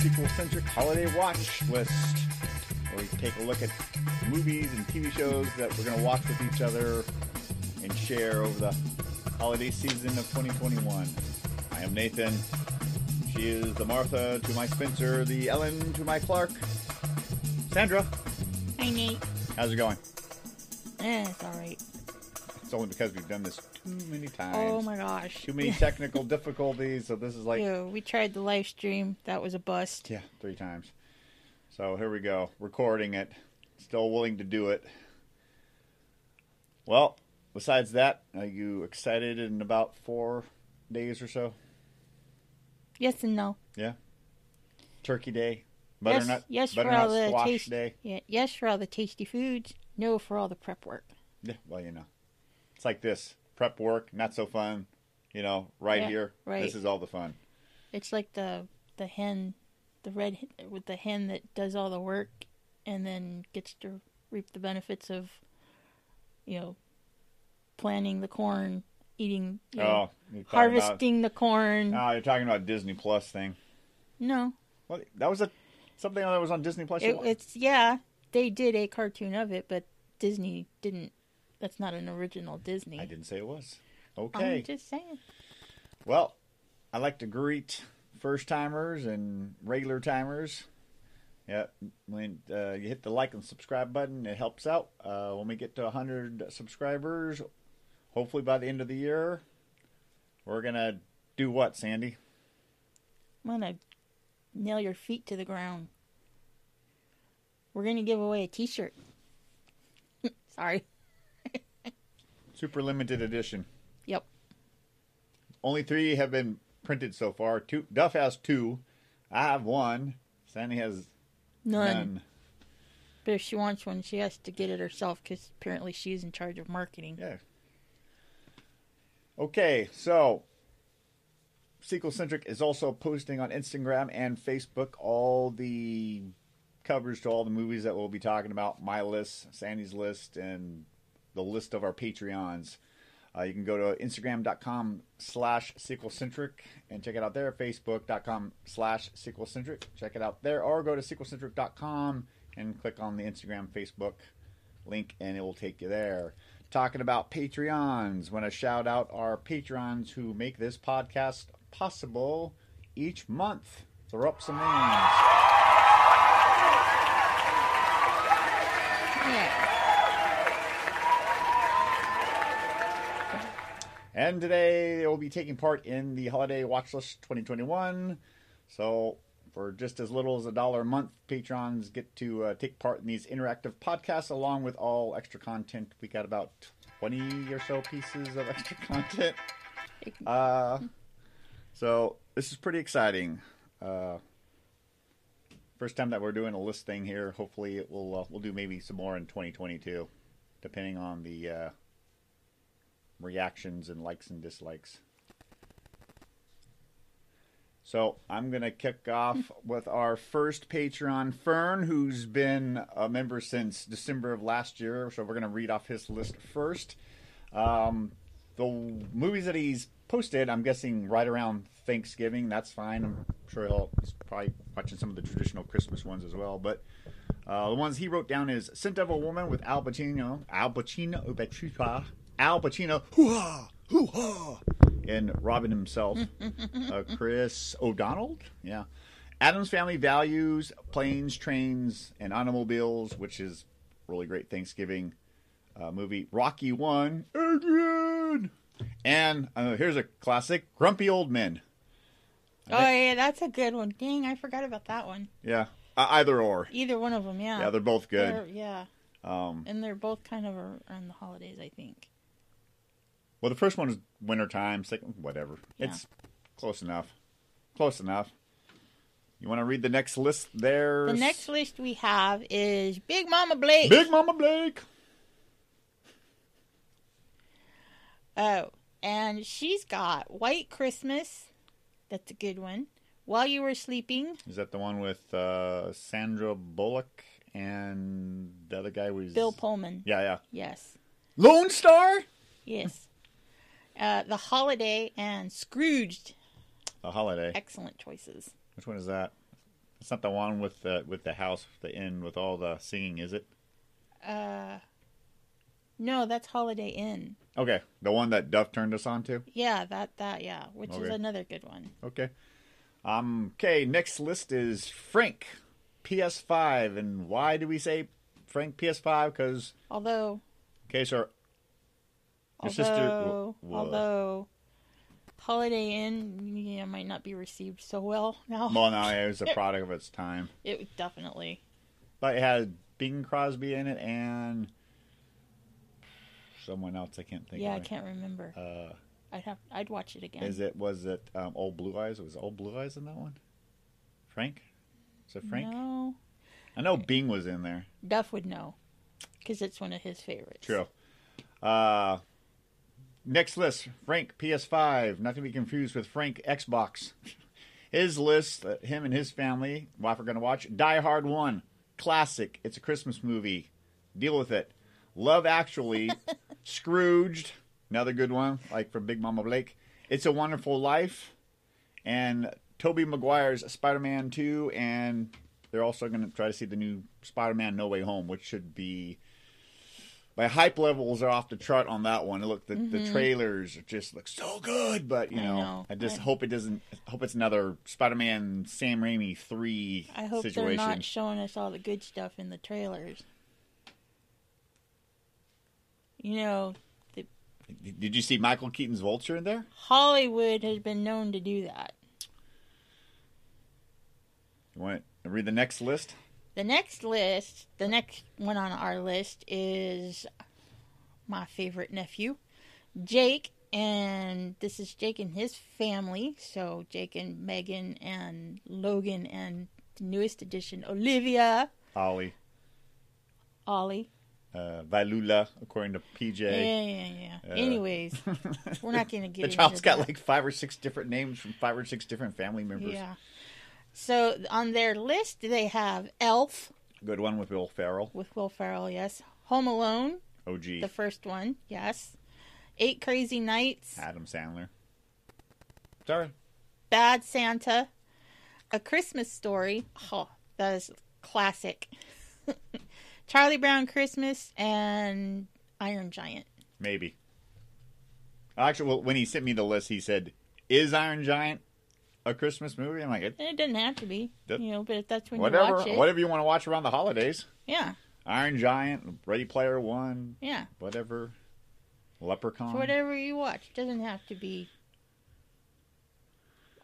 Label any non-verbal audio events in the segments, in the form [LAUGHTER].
Hey everybody, this is Sequel Centric Holiday Watch List, where we take a look at movies and TV shows that we're going to watch with each other and share over the holiday season of 2021. I am Nathan. She is the Martha to my Spencer, the Ellen to my Clark. Sandra, Hi, Nate. how's it going? Eh, it's all right. It's only because we've done this too many oh times. Oh my gosh. Too many technical [LAUGHS] difficulties, so this is like Ew, we tried the live stream. That was a bust. Yeah, three times. So here we go, recording it. Still willing to do it. Well, besides that, are you excited in about four days or so? Yes and no. Yeah. Turkey Day, butternut, yes, yes for butternut all the squash day. Yeah, yes for all the tasty foods. No for all the prep work. Yeah, well, you know, it's like this: prep work, not so fun. You know, right Yeah, here. right. This is all the fun. It's like the the hen, the red with the hen that does all the work, and then gets to reap the benefits of, you know, planting the corn, eating, you know, Oh, harvesting the corn. About, oh, you're talking about Disney Plus thing. no, Well, that was a something that was on Disney Plus. It, it's yeah, they did a cartoon of it, but Disney didn't. That's not an original Disney. I didn't say it was. Okay. I'm just saying. Well, I like to greet first timers and regular timers. Yeah, when uh, you hit the like and subscribe button, it helps out. Uh, when we get to 100 subscribers, hopefully by the end of the year, we're gonna do what, Sandy? I'm gonna nail your feet to the ground. We're gonna give away a T-shirt. [LAUGHS] Sorry. Super limited edition. Yep. Only three have been printed so far. Two. Duff has two. I have one. Sandy has None. none. But if she wants one, she has to get it herself because apparently she's in charge of marketing. Yeah. Okay, so Sequel Centric is also posting on Instagram and Facebook all the covers to all the movies that we'll be talking about, my list, Sandy's list, and the list of our Patreons. Uh, you can go to instagram.com slash sequelcentric and check it out there. Facebook.com slash sequelcentric. Check it out there. Or go to sequelcentric.com and click on the Instagram, Facebook link, and it will take you there. Talking about Patreons. Want to shout out our Patrons who make this podcast possible each month. Throw up some names. Yeah. And today they will be taking part in the Holiday Watch List 2021. So, for just as little as a dollar a month, patrons get to uh, take part in these interactive podcasts along with all extra content. We got about 20 or so pieces of [LAUGHS] extra content. Uh, so, this is pretty exciting. Uh, first time that we're doing a list thing here. Hopefully, it will uh, we'll do maybe some more in 2022, depending on the. Reactions and likes and dislikes. So I'm going to kick off with our first Patreon, Fern, who's been a member since December of last year. So we're going to read off his list first. Um, the movies that he's posted, I'm guessing right around Thanksgiving. That's fine. I'm sure he'll he's probably watching some of the traditional Christmas ones as well. But uh, the ones he wrote down is "Scent of a Woman" with Al Pacino, Al Pacino, Al Pacino, hoo-ha, hoo-ha, and Robin himself, uh, [LAUGHS] Chris O'Donnell, yeah. Addams Family Values, Planes, Trains, and Automobiles, which is really great Thanksgiving uh, movie. Rocky One, Adrian, and uh, here's a classic, Grumpy Old Men. Oh yeah, that's a good one. Dang, I forgot about that one. Yeah, uh, either or. Either one of them, yeah. Yeah, they're both good. They're- yeah, Um, and they're both kind of around the holidays, I think. Well, the first one is wintertime. Second, whatever. Yeah. It's close enough. Close enough. You want to read the next list there? The next list we have is Big Mama Blake. Big Mama Blake. Oh, and she's got White Christmas. That's a good one. While you were sleeping. Is that the one with uh, Sandra Bullock and the other guy was Bill Pullman. Yeah, yeah. Yes. Lone Star. Yes. Uh, the Holiday and Scrooged. The holiday. Excellent choices. Which one is that? It's not the one with the with the house, the inn with all the singing, is it? Uh, no, that's Holiday Inn. Okay, the one that Duff turned us on to. Yeah, that that yeah, which is another good one. Okay. Um. Okay. Next list is Frank, PS5, and why do we say Frank PS5? Because Although, okay, so your sister. although, although, Holiday Inn yeah, might not be received so well now. well, no, it was a [LAUGHS] product of its time, It definitely. but it had Bing Crosby in it and someone else. I can't think. Of. Yeah, I can't remember. Uh, I'd have. I'd watch it again. is it was it um, Old Blue Eyes? Was Old Blue Eyes in that one? Frank? Is it Frank? No, I know Bing was in there. Duff would know, because it's one of his favorites. True. Uh, next list Frank PS5, not to be confused with Frank Xbox. [LAUGHS] His list, uh, him and his family, wife are going to watch Die Hard 1, classic. It's a Christmas movie. Deal with it. Love Actually, [LAUGHS] Scrooged, another good one, like from Big Mama Blake. It's a Wonderful Life, and Tobey Maguire's Spider Man 2, and they're also going to try to see the new Spider Man No Way Home, which should be my hype levels are off the chart on that one. Look, the, the trailers just look so good, but you Mm-hmm. I know, know. I just I- hope it doesn't. Hope it's another Spider-Man Sam Raimi three I hope situation. they're not showing us all the good stuff in the trailers. You know, Did you see Michael Keaton's Vulture in there? Hollywood has been known to do that. You want to read the next list? The next list, the next one on our list is my favorite nephew, Jake, and this is Jake and his family. So Jake and Megan and Logan and the newest addition, Olivia, Ollie, Ollie. uh, Vailula, according to PJ. yeah, yeah. Uh, Anyways, [LAUGHS] we're not going to get the child's got that. like five or six different names from five or six different family members. Yeah. So on their list, they have Elf Good one with Will Ferrell. with Will Ferrell, yes. Home Alone, OG. the first one, yes. Eight Crazy Nights, Adam Sandler. Sorry. Bad Santa, A Christmas Story. Oh, that is classic. [LAUGHS] Charlie Brown Christmas and Iron Giant. Maybe. Actually, well, when he sent me the list, he said, "Is Iron Giant a Christmas movie?" I'm like, And it doesn't have to be, That- you know, but if that's when you "Whatever, watch it. whatever you want to watch around the holidays." Yeah, Iron Giant, Ready Player One, yeah. whatever. Leprechaun. So whatever you watch it doesn't have to be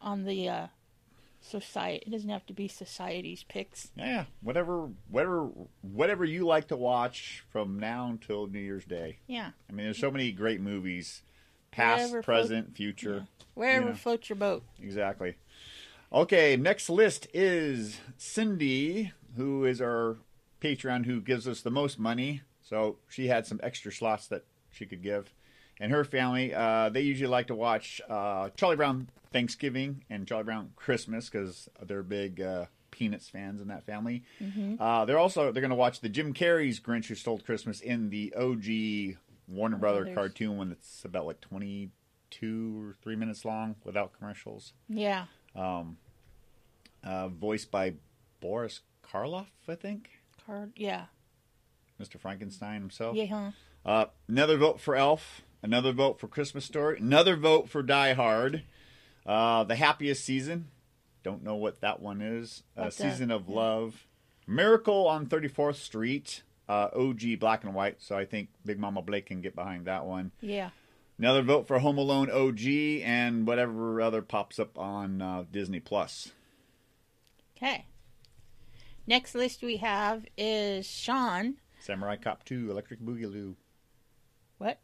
on the uh, society. It doesn't have to be society's picks. Yeah, whatever, whatever, whatever you like to watch from now until New Year's Day. Yeah, I mean, there's so many great movies, past, float- present, future. wherever Yeah. floats your boat. Exactly. Okay, next list is Cindy, who is our Patreon who gives us the most money. So she had some extra slots that she could give. And her family, uh, they usually like to watch uh, Charlie Brown Thanksgiving and Charlie Brown Christmas because they're big uh, Peanuts fans in that family. Uh, they're also they're going to watch the Jim Carrey's Grinch Who Stole Christmas in the OG Warner Brother Brothers. cartoon one that's about like twenty two or three minutes long without commercials Yeah, uh, voiced by Boris Karloff, I think, card. Yeah, Mr. Frankenstein himself. yeah, huh? Uh, another vote for Elf. Another vote for Christmas Story. Another vote for Die Hard. Uh, the Happiest Season. Don't know what that one is. Uh, season of Love. Miracle on 34th Street. Uh, OG black and white. So I think Big Mama Blake can get behind that one. Yeah. Another vote for Home Alone OG and whatever other pops up on uh, Disney Plus. Okay. Next list we have is Sean. Samurai Cop 2, Electric Boogaloo. What?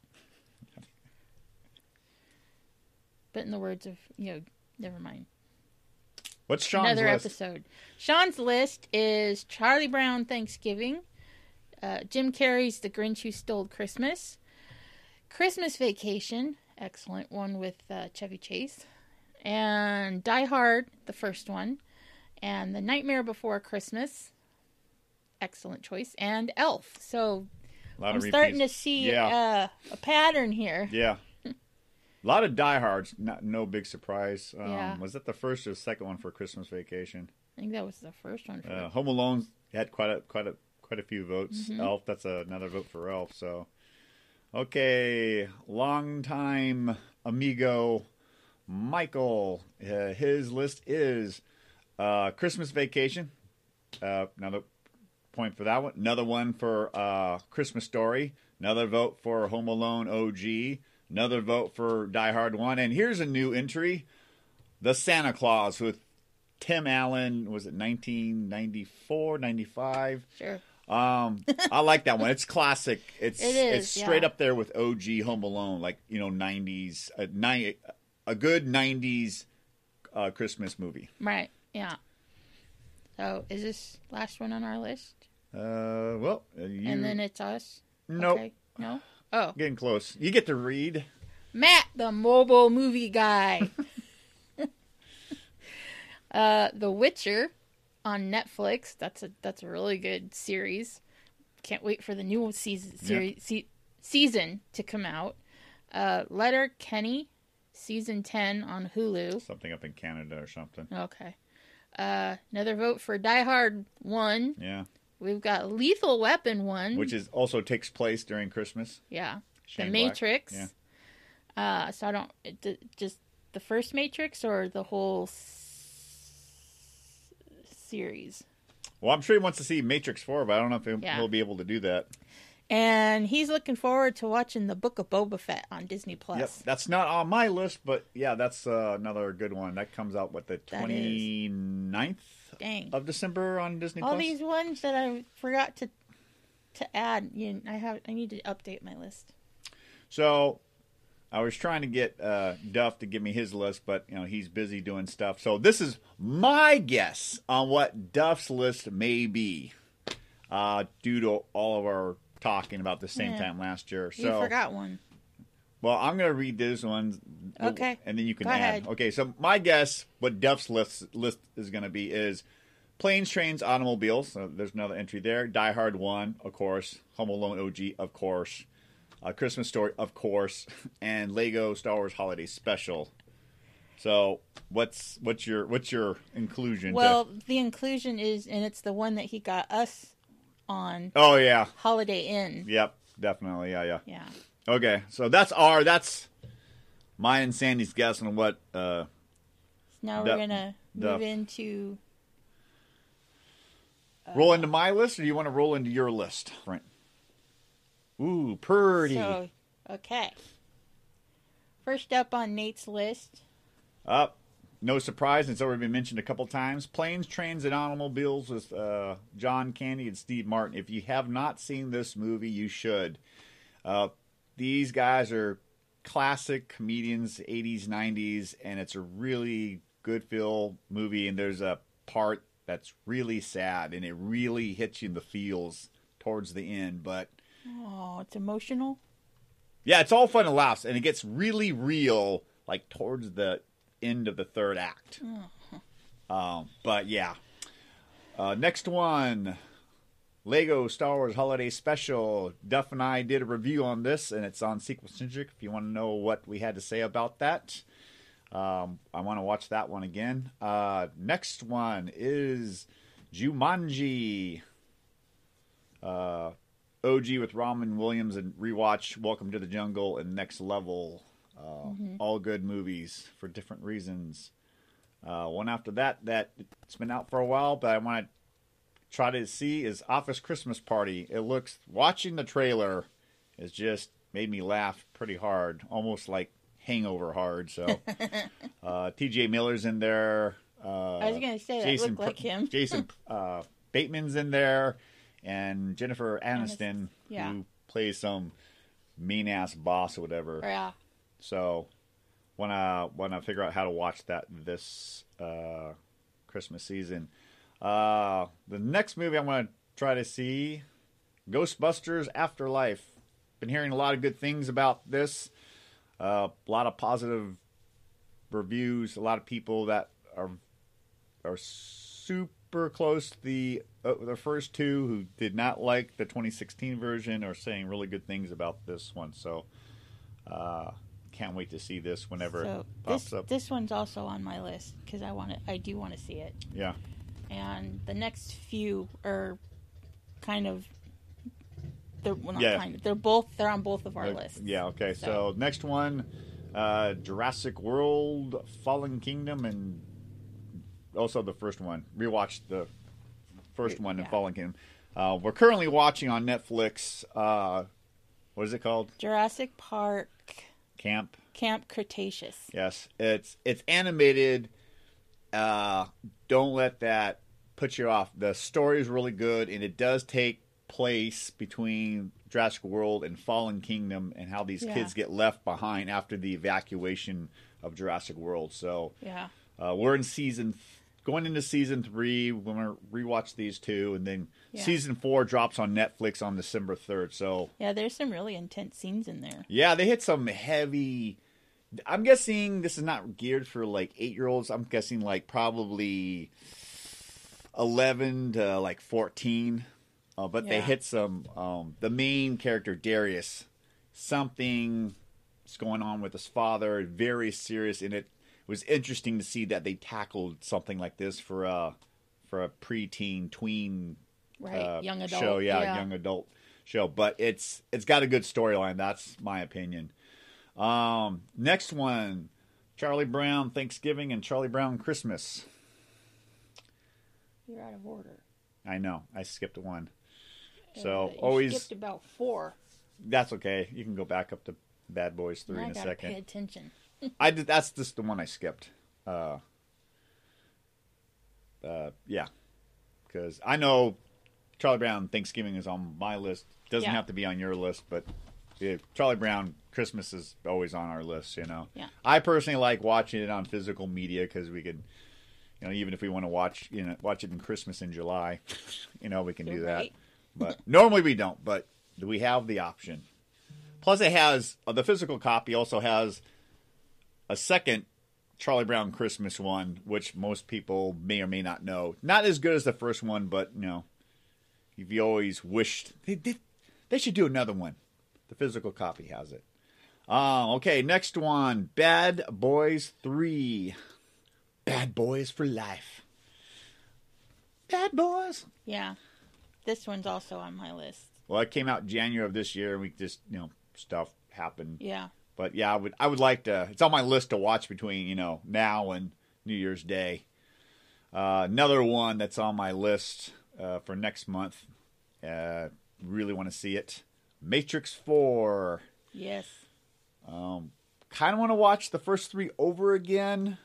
But in the words of you know, never mind. What's Sean's Another list? episode. Sean's list is Charlie Brown Thanksgiving, uh, Jim Carrey's The Grinch Who Stole Christmas, Christmas Vacation, excellent one with uh, Chevy Chase, and Die Hard, the first one, and The Nightmare Before Christmas, excellent choice, and Elf. So I'm starting to see Yeah. uh, a pattern here. Yeah. A lot of diehards. Not no big surprise. Um, Yeah. Was that the first or the second one for Christmas Vacation? I think that was the first one. For Uh, Home Alone had quite a quite a quite a few votes. Mm-hmm. Elf, that's another vote for Elf. So, okay, long time amigo Michael. Uh, his list is uh, Christmas Vacation. Uh, another point for that one. Another one for uh, Christmas Story. Another vote for Home Alone OG. Another vote for Die Hard One. And here's a new entry: The Santa Claus with Tim Allen. Was it 1994, 95? sure. Um, I like that one. It's classic. It's It is, it's straight yeah. up there with OG Home Alone, like you know, 90s, a, ni- a good 90s uh, Christmas movie. Right. Yeah. So is this last one on our list? Uh, well, you And then it's us. nope, Okay. No. Oh, getting close. You get to read. Matt, the mobile movie guy. [LAUGHS] uh, The Witcher on Netflix. That's a that's a really good series. Can't wait for the new season series se- season to come out. Uh, Letterkenny, season ten on Hulu. Something up in Canada or something. Okay. Uh, another vote for Die Hard one. Yeah, We've got Lethal Weapon one. which is also takes place during Christmas. yeah. Shane the Black. Matrix. Yeah. Uh, so I don't it, just the first Matrix or the whole series. Well, I'm sure he wants to see Matrix 4, but I don't know if he'll, Yeah. he'll be able to do that. And he's looking forward to watching the Book of Boba Fett on Disney Plus. Yep, that's not on my list, but yeah, that's uh, another good one. That comes out what the 29th Dang. of December on Disney All Plus. these ones that I forgot to to add. You, I have. I need to update my list. So I was trying to get uh, Duff to give me his list, but you know he's busy doing stuff. So this is my guess on what Duff's list may be, uh, due to all of our talking about the same Yeah. time last year. So You forgot one. Well, I'm going to read this one. Okay. And then you can Go add. ahead. Okay, so my guess, what Duff's list, list is going to be is planes, trains, automobiles. So there's another entry there. Die Hard 1, of course. Home Alone OG, of course. Uh, Christmas Story, of course. And Lego Star Wars Holiday Special. So what's what's your what's your inclusion? to- Well, the inclusion is, and it's the one that he got us on oh yeah, Holiday Inn. yep, definitely, yeah, yeah. Yeah. Okay, so that's our that's mine and Sandy's guess on what uh, Now we're gonna Duff. move into Roll into my list, or do you want to roll into your list, Brent? Ooh, pretty. So, okay. First up on Nate's list, Up. no surprise, it's already been mentioned a couple times. Planes, Trains, and Automobiles with uh, John Candy and Steve Martin. If you have not seen this movie, you should. Uh, these guys are classic comedians, 80s, 90s, and it's a really good feel movie. And there's a part that's really sad, and it really hits you in the feels towards the end. But oh, it's emotional. Yeah, it's all fun and laughs, and it gets really real like towards the end of the third act. Um, but yeah, uh, next one, Lego Star Wars Holiday Special. Duff and I did a review on this, and it's on Sequel Centric. If you want to know what we had to say about that, um, I want to watch that one again. Uh, next one is Jumanji. Uh, OG with Robin Williams and rewatch Welcome to the Jungle and Next Level. Uh, All good movies for different reasons. Uh, one after that, that it's been out for a while, but I want to try to see is Office Christmas Party. It looks watching the trailer has just made me laugh pretty hard, almost like Hangover hard. So, [LAUGHS] uh, T.J. Miller's in there. Uh, I was gonna say that looked like him. Jason [LAUGHS] uh, Bateman's in there, and Jennifer Aniston, yeah. who plays some mean ass boss or whatever. Yeah. So, wanna wanna figure out how to watch that this uh, Christmas season. Uh, the next movie I'm gonna try to see, Ghostbusters Afterlife. Been hearing a lot of good things about this. Uh, a lot of positive reviews. A lot of people that are are super close to the uh, the first two who did not like the 2016 version are saying really good things about this one. So uh, can't wait to see this whenever So it pops this up. this one's also on my list because I want to. I do want to see it. yeah. And the next few are kind of. They're well, not Yeah. kind of. They're both. They're on both of our Uh, lists. Yeah. Okay. So, So- next one, uh, Jurassic World, Fallen Kingdom, and also the first one. Rewatch the first one in Yeah. Fallen Kingdom. Uh, we're currently watching on Netflix. Uh, what is it called? Jurassic Park Camp. Camp Cretaceous. Yes, it's it's animated. Uh, don't let that put you off. The story is really good, and it does take place between Jurassic World and Fallen Kingdom, and how these Yeah. kids get left behind after the evacuation of Jurassic World. So Yeah. uh, we're in season, going into season three. We're gonna rewatch these two, and then Yeah. season four drops on Netflix on December third. So Yeah. There's some really intense scenes in there. yeah, they hit some heavy. I'm guessing this is not geared for like eight year olds. I'm guessing like probably eleven to like fourteen. Uh, but they hit some. Um, the main character Darius, something is going on with his father. Very serious, and it was interesting to see that they tackled something like this for a for a preteen tween Right. uh, Young adult. show, yeah, young adult show. But it's it's got a good storyline. That's my opinion. Um, next one, Charlie Brown Thanksgiving and Charlie Brown Christmas. You're out of order. I know I skipped one, so Uh, you always skipped about four. that's okay. You can go back up to Bad Boys Three Now in a second. pay attention. I did. That's just the one I skipped. Uh, uh, yeah, because I know Charlie Brown Thanksgiving is on my list. Doesn't Yeah. have to be on your list, but yeah, Charlie Brown Christmas is always on our list. You know. Yeah. I personally like watching it on physical media because we could, you know, even if we want to watch, you know, watch it in Christmas in July, you know, we can do You're that. right. [LAUGHS] But normally we don't. But we have the option. Plus, it has uh, the physical copy also has a second Charlie Brown Christmas one, which most people may or may not know. Not as good as the first one, but you know, if you always wished they they, they should do another one. The physical copy has it. Uh, okay, next one, Bad Boys Three. Bad Boys for Life. Bad Boys. Yeah. This one's also on my list. Well, it came out January of this year. And we just you know stuff happened. Yeah. But yeah, I would I would like to. It's on my list to watch between you know now and New Year's Day. Uh, another one that's on my list uh, for next month. Uh, really want to see it. Matrix Four. Yes. Kind of want to watch the first three over again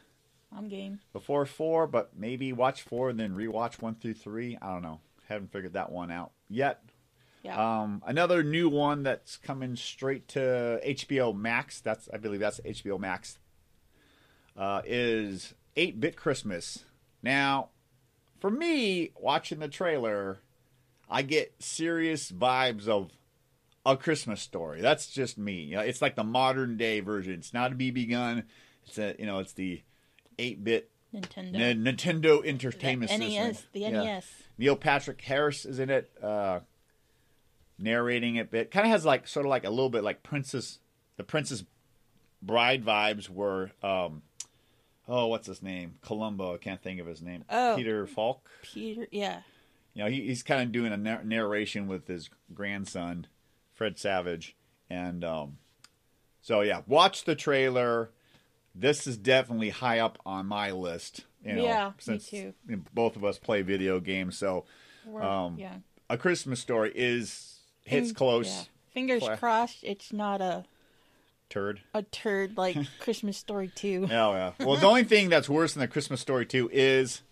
I'm game. before four, but maybe watch four and then rewatch one through three. I don't know. Haven't figured that one out yet. Yeah. Um, another new one that's coming straight to HBO Max. That's I believe that's HBO Max. Uh, is Eight Bit Christmas. Now, for me, watching the trailer, I get serious vibes of a Christmas story. That's just me. You know, it's like the modern day version. It's not a BB gun. It's a you know it's the eight bit Nintendo. Nintendo The Entertainment NES. System. The Yeah. NES. Neil Patrick Harris is in it, uh, narrating it. Bit kind of has like sort of like a little bit like Princess, the Princess Bride vibes. Were um, oh, what's his name? Columbo. I can't think of his name. Oh. Peter Falk. Peter. Yeah. You know, he, he's kind of doing a nar- narration with his grandson, Fred Savage, and um, so yeah, watch the trailer. This is definitely high up on my list. You know, Yeah, me since too. both of us play video games, so Um, yeah. a Christmas story is hits close. yeah. Fingers Cla- crossed. It's not a Turd. a turd like [LAUGHS] Christmas Story Two. Oh yeah. Well, the only thing that's worse than a Christmas story two is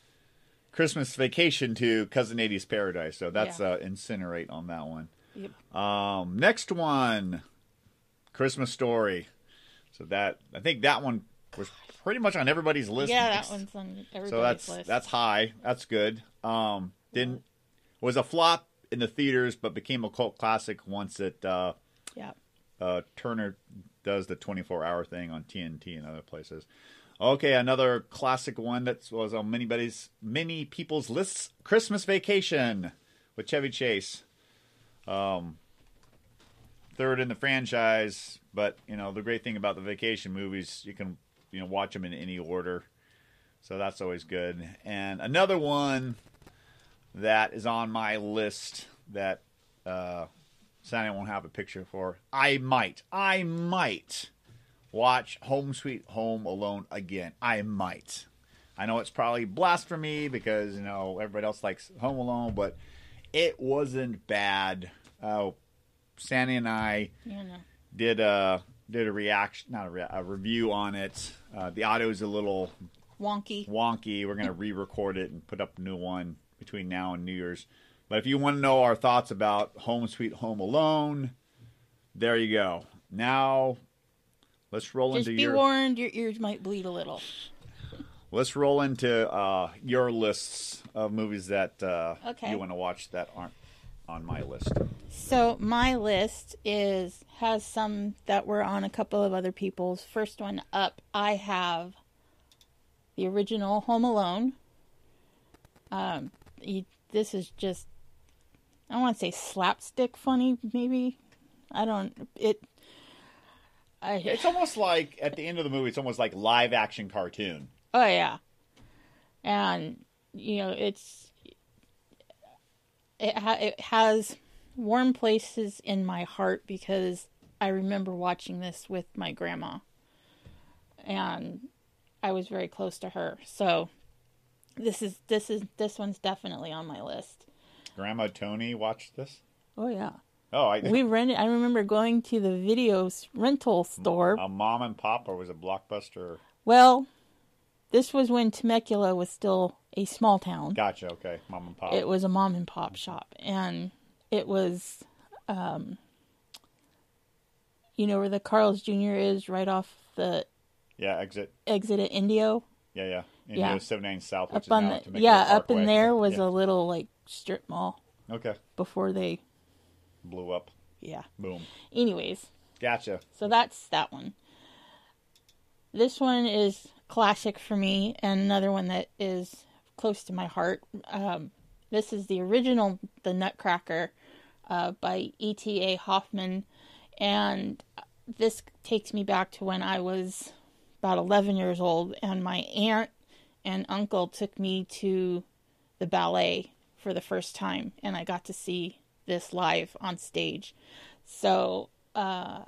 Christmas Vacation to Cousin Eddie's Paradise. So that's Yeah. uh, incinerate on that one. Yep. Um, next one, Christmas Story. So that I think that one was pretty much on everybody's list. Yeah, that one's on everybody's so that's list. that's high. That's good. Um, didn't was a flop in the theaters, but became a cult classic once it uh, yeah. uh, Turner does the 24 hour thing on TNT and other places. Okay, another classic one that was on many buddies, many people's lists. Christmas Vacation with Chevy Chase. Um, third in the franchise, but you know the great thing about the vacation movies, you can you know watch them in any order, so that's always good. And another one that is on my list that uh, Santa won't have a picture for. I might, I might watch Home Sweet Home Alone again. I might. I know it's probably blasphemy because you know everybody else likes Home Alone, but it wasn't bad. Uh, Sandy and I Yeah, no. did a did a reaction, not a, rea- a review on it. Uh, the audio is a little Wonky. wonky. We're gonna re-record it and put up a new one between now and New Year's. But if you want to know our thoughts about Home Sweet Home Alone, there you go. Now let's roll Just into be your warned, your ears might bleed a little. let's roll into uh, your lists of movies that uh, Okay. you want to watch that aren't on my list. So my list is has some that were on a couple of other people's. First one up, I have the original Home Alone. Um, you, this is just I don't want to say slapstick funny, maybe. I don't. It. I, It's almost like at the end of the movie, it's almost like live action cartoon. Oh yeah, and you know it's it ha- it has warm places in my heart because I remember watching this with my grandma, and I was very close to her. So this is this is this one's definitely on my list. Grandma Tony watched this. Oh yeah, Oh, I, we rented. I remember going to the video rental store. a mom and pop, or was it Blockbuster? Well, this was when Temecula was still a small town. Gotcha. Okay, mom and pop. It was a mom and pop shop, and it was, um, you know, where the Carl's Jr. is, right off the yeah, exit. exit at Indio. Yeah, yeah. And Yeah. yeah. 79 South, which Up is on the yeah, up in there was Yeah. a little like strip mall Okay. before they, Blew up. yeah. Boom. Anyways, Gotcha. so that's that one. This one is classic for me, and another one that is close to my heart. Um, this is the original, The Nutcracker, uh, by E.T.A. Hoffmann, and this takes me back to when I was about 11 years old, and my aunt and uncle took me to the ballet for the first time, and I got to see this live on stage. So, uh,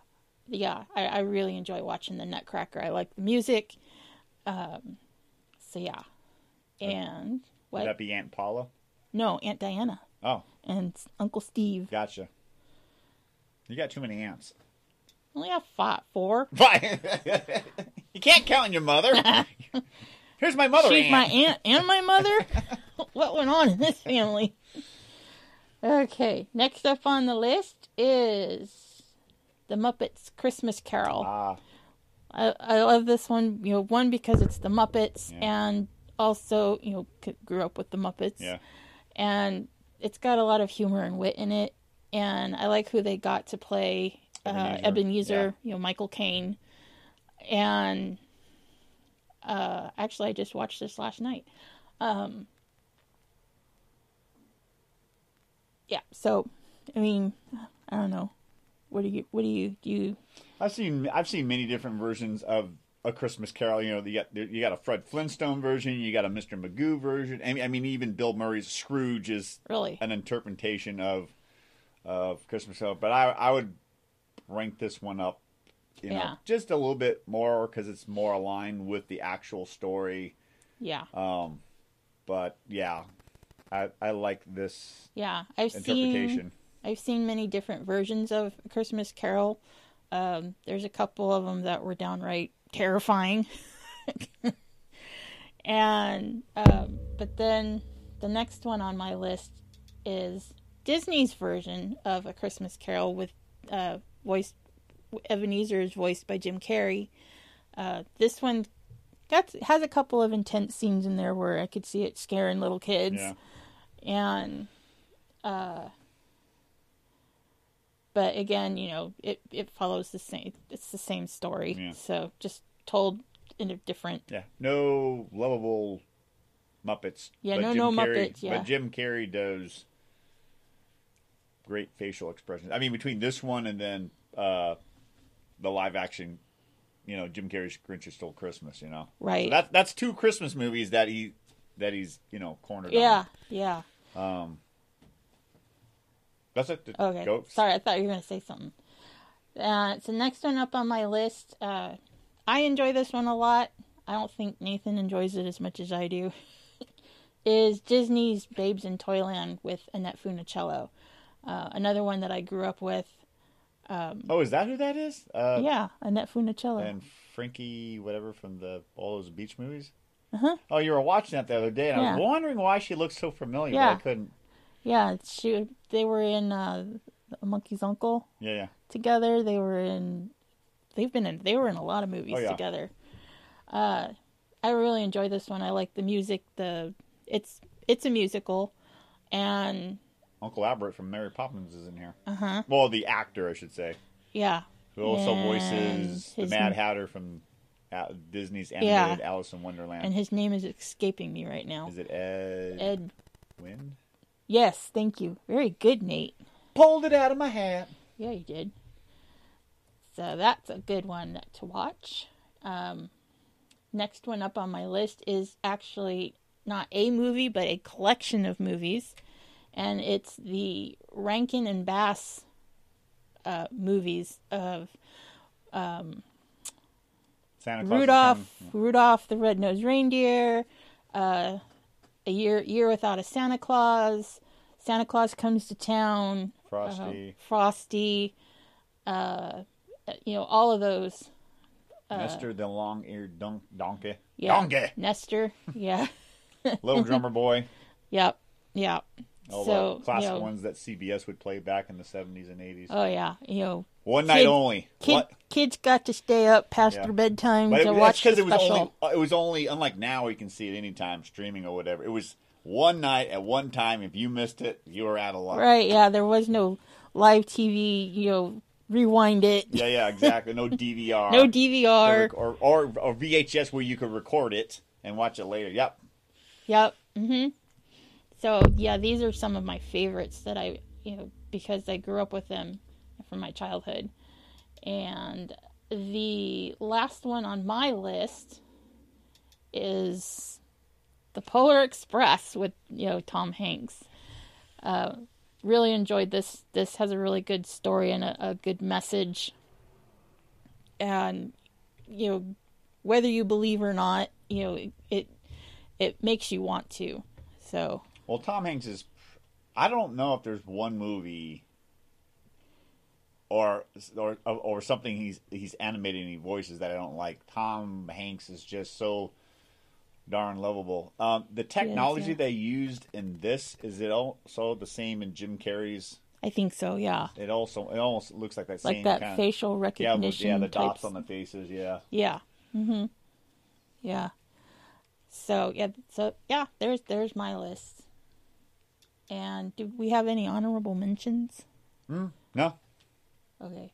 yeah, I, I really enjoy watching the Nutcracker. I like the music. Um, so yeah, and what? Would that be Aunt Paula? no, Aunt Diana Oh, and Uncle Steve. gotcha. You got too many aunts. Only have five, four. Five. [LAUGHS] you can't count on your mother. [LAUGHS] Here's my mother She's aunt. my aunt and my mother. [LAUGHS] what went on in this family? Okay, next up on the list is the Muppets Christmas Carol. Ah, I, I love this one, you know, one because it's the Muppets, Yeah. and also, you know, grew up with the Muppets, yeah. and it's got a lot of humor and wit in it, and I like who they got to play uh, Ebenezer, Ebenezer, yeah. you know, Michael Caine, and uh, actually, I just watched this last night. Um, yeah, so I mean, I don't know. What do you? What do you do? You, I've seen I've seen many different versions of a Christmas Carol. You know, you got you got a Fred Flintstone version, you got a Mr. Magoo version. I mean, I mean, even Bill Murray's Scrooge is really? an interpretation of of Christmas Carol. But I I would rank this one up, you know, Yeah. just a little bit more because it's more aligned with the actual story. Yeah, Um, but yeah, I I like this yeah. I've seen. I've seen many different versions of Christmas Carol. Um, there's a couple of them that were downright terrifying. [LAUGHS] and um, but then the next one on my list is Disney's version of A Christmas Carol with uh, voiced Ebenezer is voiced by Jim Carrey. Uh, this one got has a couple of intense scenes in there where I could see it scaring little kids Yeah, and uh but again you know it it follows the same it's the same story Yeah. so just told in a different yeah. No lovable Muppets. Yeah, no- Jim no Carrey- Muppets, yeah. But Jim Carrey does great facial expressions. I mean, between this one and then uh, the live action, you know, Jim Carrey's Grinch Stole Christmas. You know, Right. So that's that's two Christmas movies that he that he's you know cornered. Yeah, yeah. Um. That's it. Okay. Go. Sorry, I thought you were going to say something. Uh, so next one up on my list, uh, I enjoy this one a lot. I don't think Nathan enjoys it as much as I do. [LAUGHS] is Disney's Babes in Toyland with Annette Funicello. Uh, another one that I grew up with. Oh, is that who that is? Uh, yeah, Annette Funicello. And Frankie, whatever from the all those beach movies. Uh-huh. Oh, you were watching that the other day, and I was wondering why she looked so familiar. Yeah. I couldn't. yeah, she. They were in uh, Monkey's Uncle. Yeah, yeah. together. They were in. They've been in. They were in a lot of movies Oh, yeah. together. Uh, I really enjoy this one. I like the music. The it's it's a musical, and Uncle Albert from Mary Poppins is in here. uh huh. Well, the actor, I should say, Yeah, who also And voices the his Mad Hatter from uh, Disney's animated Alice in Wonderland. and his name is escaping me right now. is it Ed, Ed. Wynn? Yes, thank you. Very good, Nate. Pulled it out of my hat. Yeah, you did. So that's a good one to watch. Um, next one up on my list is actually not a movie, but a collection of movies, and it's the Rankin and Bass uh, movies of Santa Claus Rudolph, coming. Rudolph the Red-Nosed Reindeer, uh, a year year without a Santa Claus, Santa Claus comes to town, Frosty, uh, Frosty, uh, you know, all of those. Nestor the long-eared don- donkey. uh, Yeah. Donkey. Nestor, yeah, Little drummer boy. [LAUGHS] yep, yep. All so the classic you know, ones that CBS would play back in the 70s and 80s. Oh yeah, you know, One night only. kid, kids got to stay up past Yeah. their bedtime But to it, watch because the it was special. only uh, it was only unlike now you can see it anytime streaming or whatever. It was one night at one time. If you missed it, you were out of luck. Right? Yeah, there was no live TV. You know, rewind it. Yeah, yeah, exactly. No DVR. [LAUGHS] No DVR. or, or or VHS where you could record it and watch it later. Yep. Yep. Mhm. So yeah, these are some of my favorites that I, you know, because I grew up with them from my childhood. And the last one on my list is the Polar Express with you know Tom Hanks. Uh, really enjoyed this. This has a really good story and a, a good message. And you know, whether you believe or not, you know, it, it it makes you want to. So Well, Tom Hanks is. I don't know if there's one movie or or or something he's he's animated any voices that I don't like. Tom Hanks is just so darn lovable. Um, the technology yeah. they used in this is it also the same in Jim Carrey's? I think so. Yeah, It also it almost looks like that same. like that facial of, yeah, recognition. yeah, the types. dots on the faces, yeah. Yeah. Mhm. Yeah. So yeah, so yeah, there's there's my list. And do we have any honorable mentions? Hmm, no, Okay.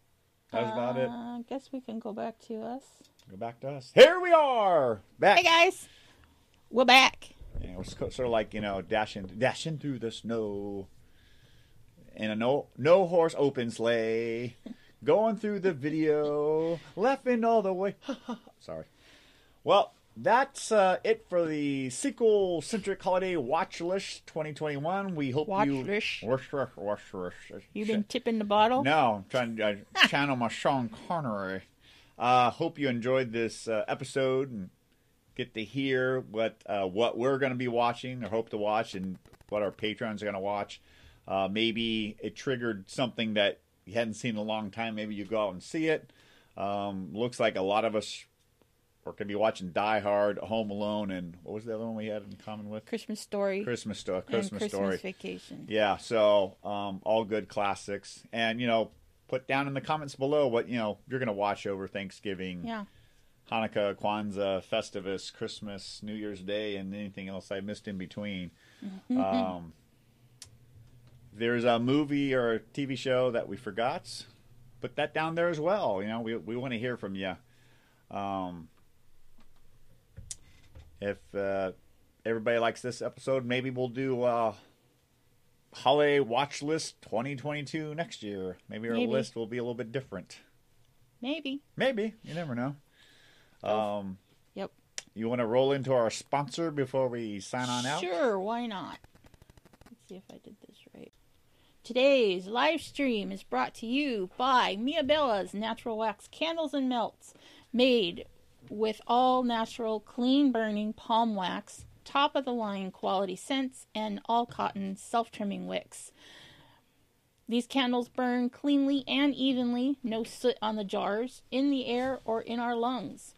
that's about it. Uh, I guess we can go back to us. Go back to us. Here we are back. Hey guys, we're back. Yeah, was sort of like you know dashing dashing through the snow in a no no horse open sleigh, [LAUGHS] going through the video, laughing all the way. [LAUGHS] Sorry. Well, that's uh, it for the sequel centric holiday watch list 2021. We hope Watch you list? Watch watch. You've been tipping the bottle. No, I'm trying to uh, channel my Sean Connery. Uh, hope you enjoyed this uh, episode and get to hear what uh, what we're going to be watching or hope to watch and what our patrons are going to watch. Uh, maybe it triggered something that you hadn't seen in a long time. Maybe you go out and see it. Um, looks like a lot of us going to be watching Die Hard, Home Alone, and what was the other one we had in common with? Christmas story Christmas Story. Christmas, Christmas Story. vacation. Yeah, so um, all good classics, and you know, put down in the comments below what you know you're gonna watch over Thanksgiving, Yeah. Hanukkah, Kwanzaa, Festivus, Christmas, New Year's Day, and anything else I missed in between. um, there's a movie or a TV show that we forgot. Put that down there as well. You know, we we want to hear from you. Um, if uh, everybody likes this episode, maybe we'll do uh, holiday watch list 2022 next year. Maybe our Maybe. list will be a little bit different. Maybe. Maybe you never know. Um, Yep. you want to roll into our sponsor before we sign on out? Sure, why not? Let's see if I did this right. Today's live stream is brought to you by Mia Bella's Natural Wax Candles and Melts, made with all natural, clean burning palm wax, top of the line quality scents, and all cotton self trimming wicks. These candles burn cleanly and evenly, no soot on the jars, in the air, or in our lungs.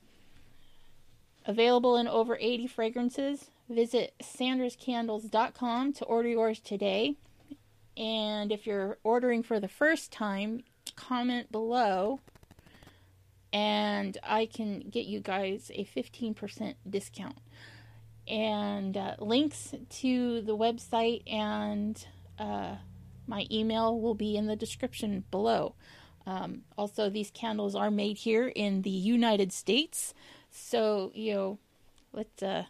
Available in over 80 fragrances. Visit sanderscandles.com to order yours today. And if you're ordering for the first time, comment below and I can get you guys a 15% discount. And uh, links to the website and uh, my email will be in the description below. Um, also, these candles are made here in the United States. So, you know, let's uh,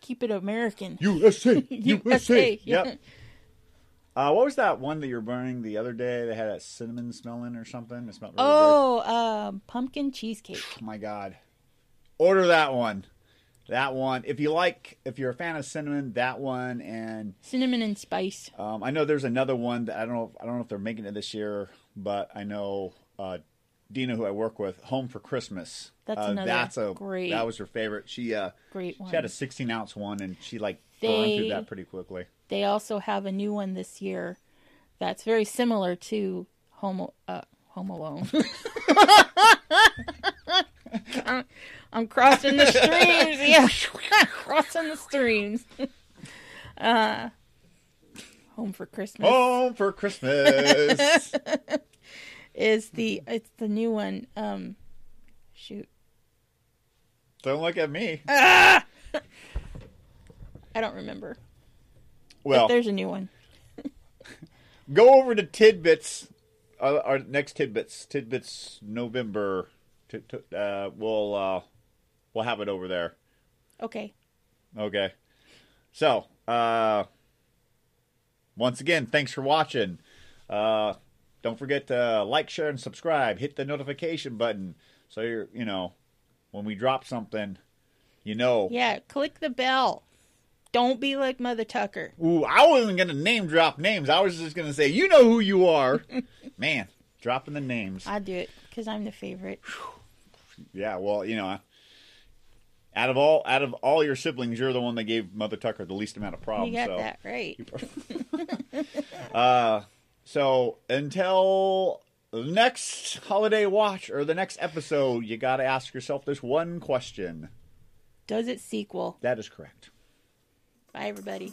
keep it American. USA, [LAUGHS] USA. Yep. [LAUGHS] Uh, what was that one that you were burning the other day? They had that cinnamon smelling or something. It smelled really good. Oh, um, pumpkin cheesecake. Oh my god! Order that one. That one. If you like, if you're a fan of cinnamon, that one. And Cinnamon and spice. um, I know there's another one that I don't know. I don't know if they're making it this year, but I know uh, Dina, who I work with, Home for Christmas. That's uh, another That's a great- That was her favorite. She uh, Great one. she had a 16 ounce one, and she like They- through that pretty quickly. They also have a new one this year that's very similar to Home uh, Home Alone. [LAUGHS] I'm, I'm crossing the streams. Yeah, [LAUGHS] crossing the streams. Uh, Home for Christmas Home for Christmas. [LAUGHS] is the it's the new one. Um, shoot, Don't look at me. I don't remember. Well, but there's a new one. go over to Tidbits, uh, our next Tidbits, Tidbits November. T- t- uh, we'll uh, we'll have it over there. Okay. Okay. So, uh, once again, thanks for watching. Uh, don't forget to like, share, and subscribe. Hit the notification button so you're, you know, when we drop something, you know. Yeah, click the bell. Don't be like Mother Tucker. Ooh, I wasn't gonna name drop names. I was just gonna say, you know who you are. [LAUGHS] Man, dropping the names. I do it because I'm the favorite. Yeah, well, you know, out of all out of all your siblings, you're the one that gave Mother Tucker the least amount of problems. You got so. that right. [LAUGHS] [LAUGHS] Uh, so until the next holiday watch or the next episode, you got to ask yourself this one question. Does it sequel? That is correct. Bye, everybody.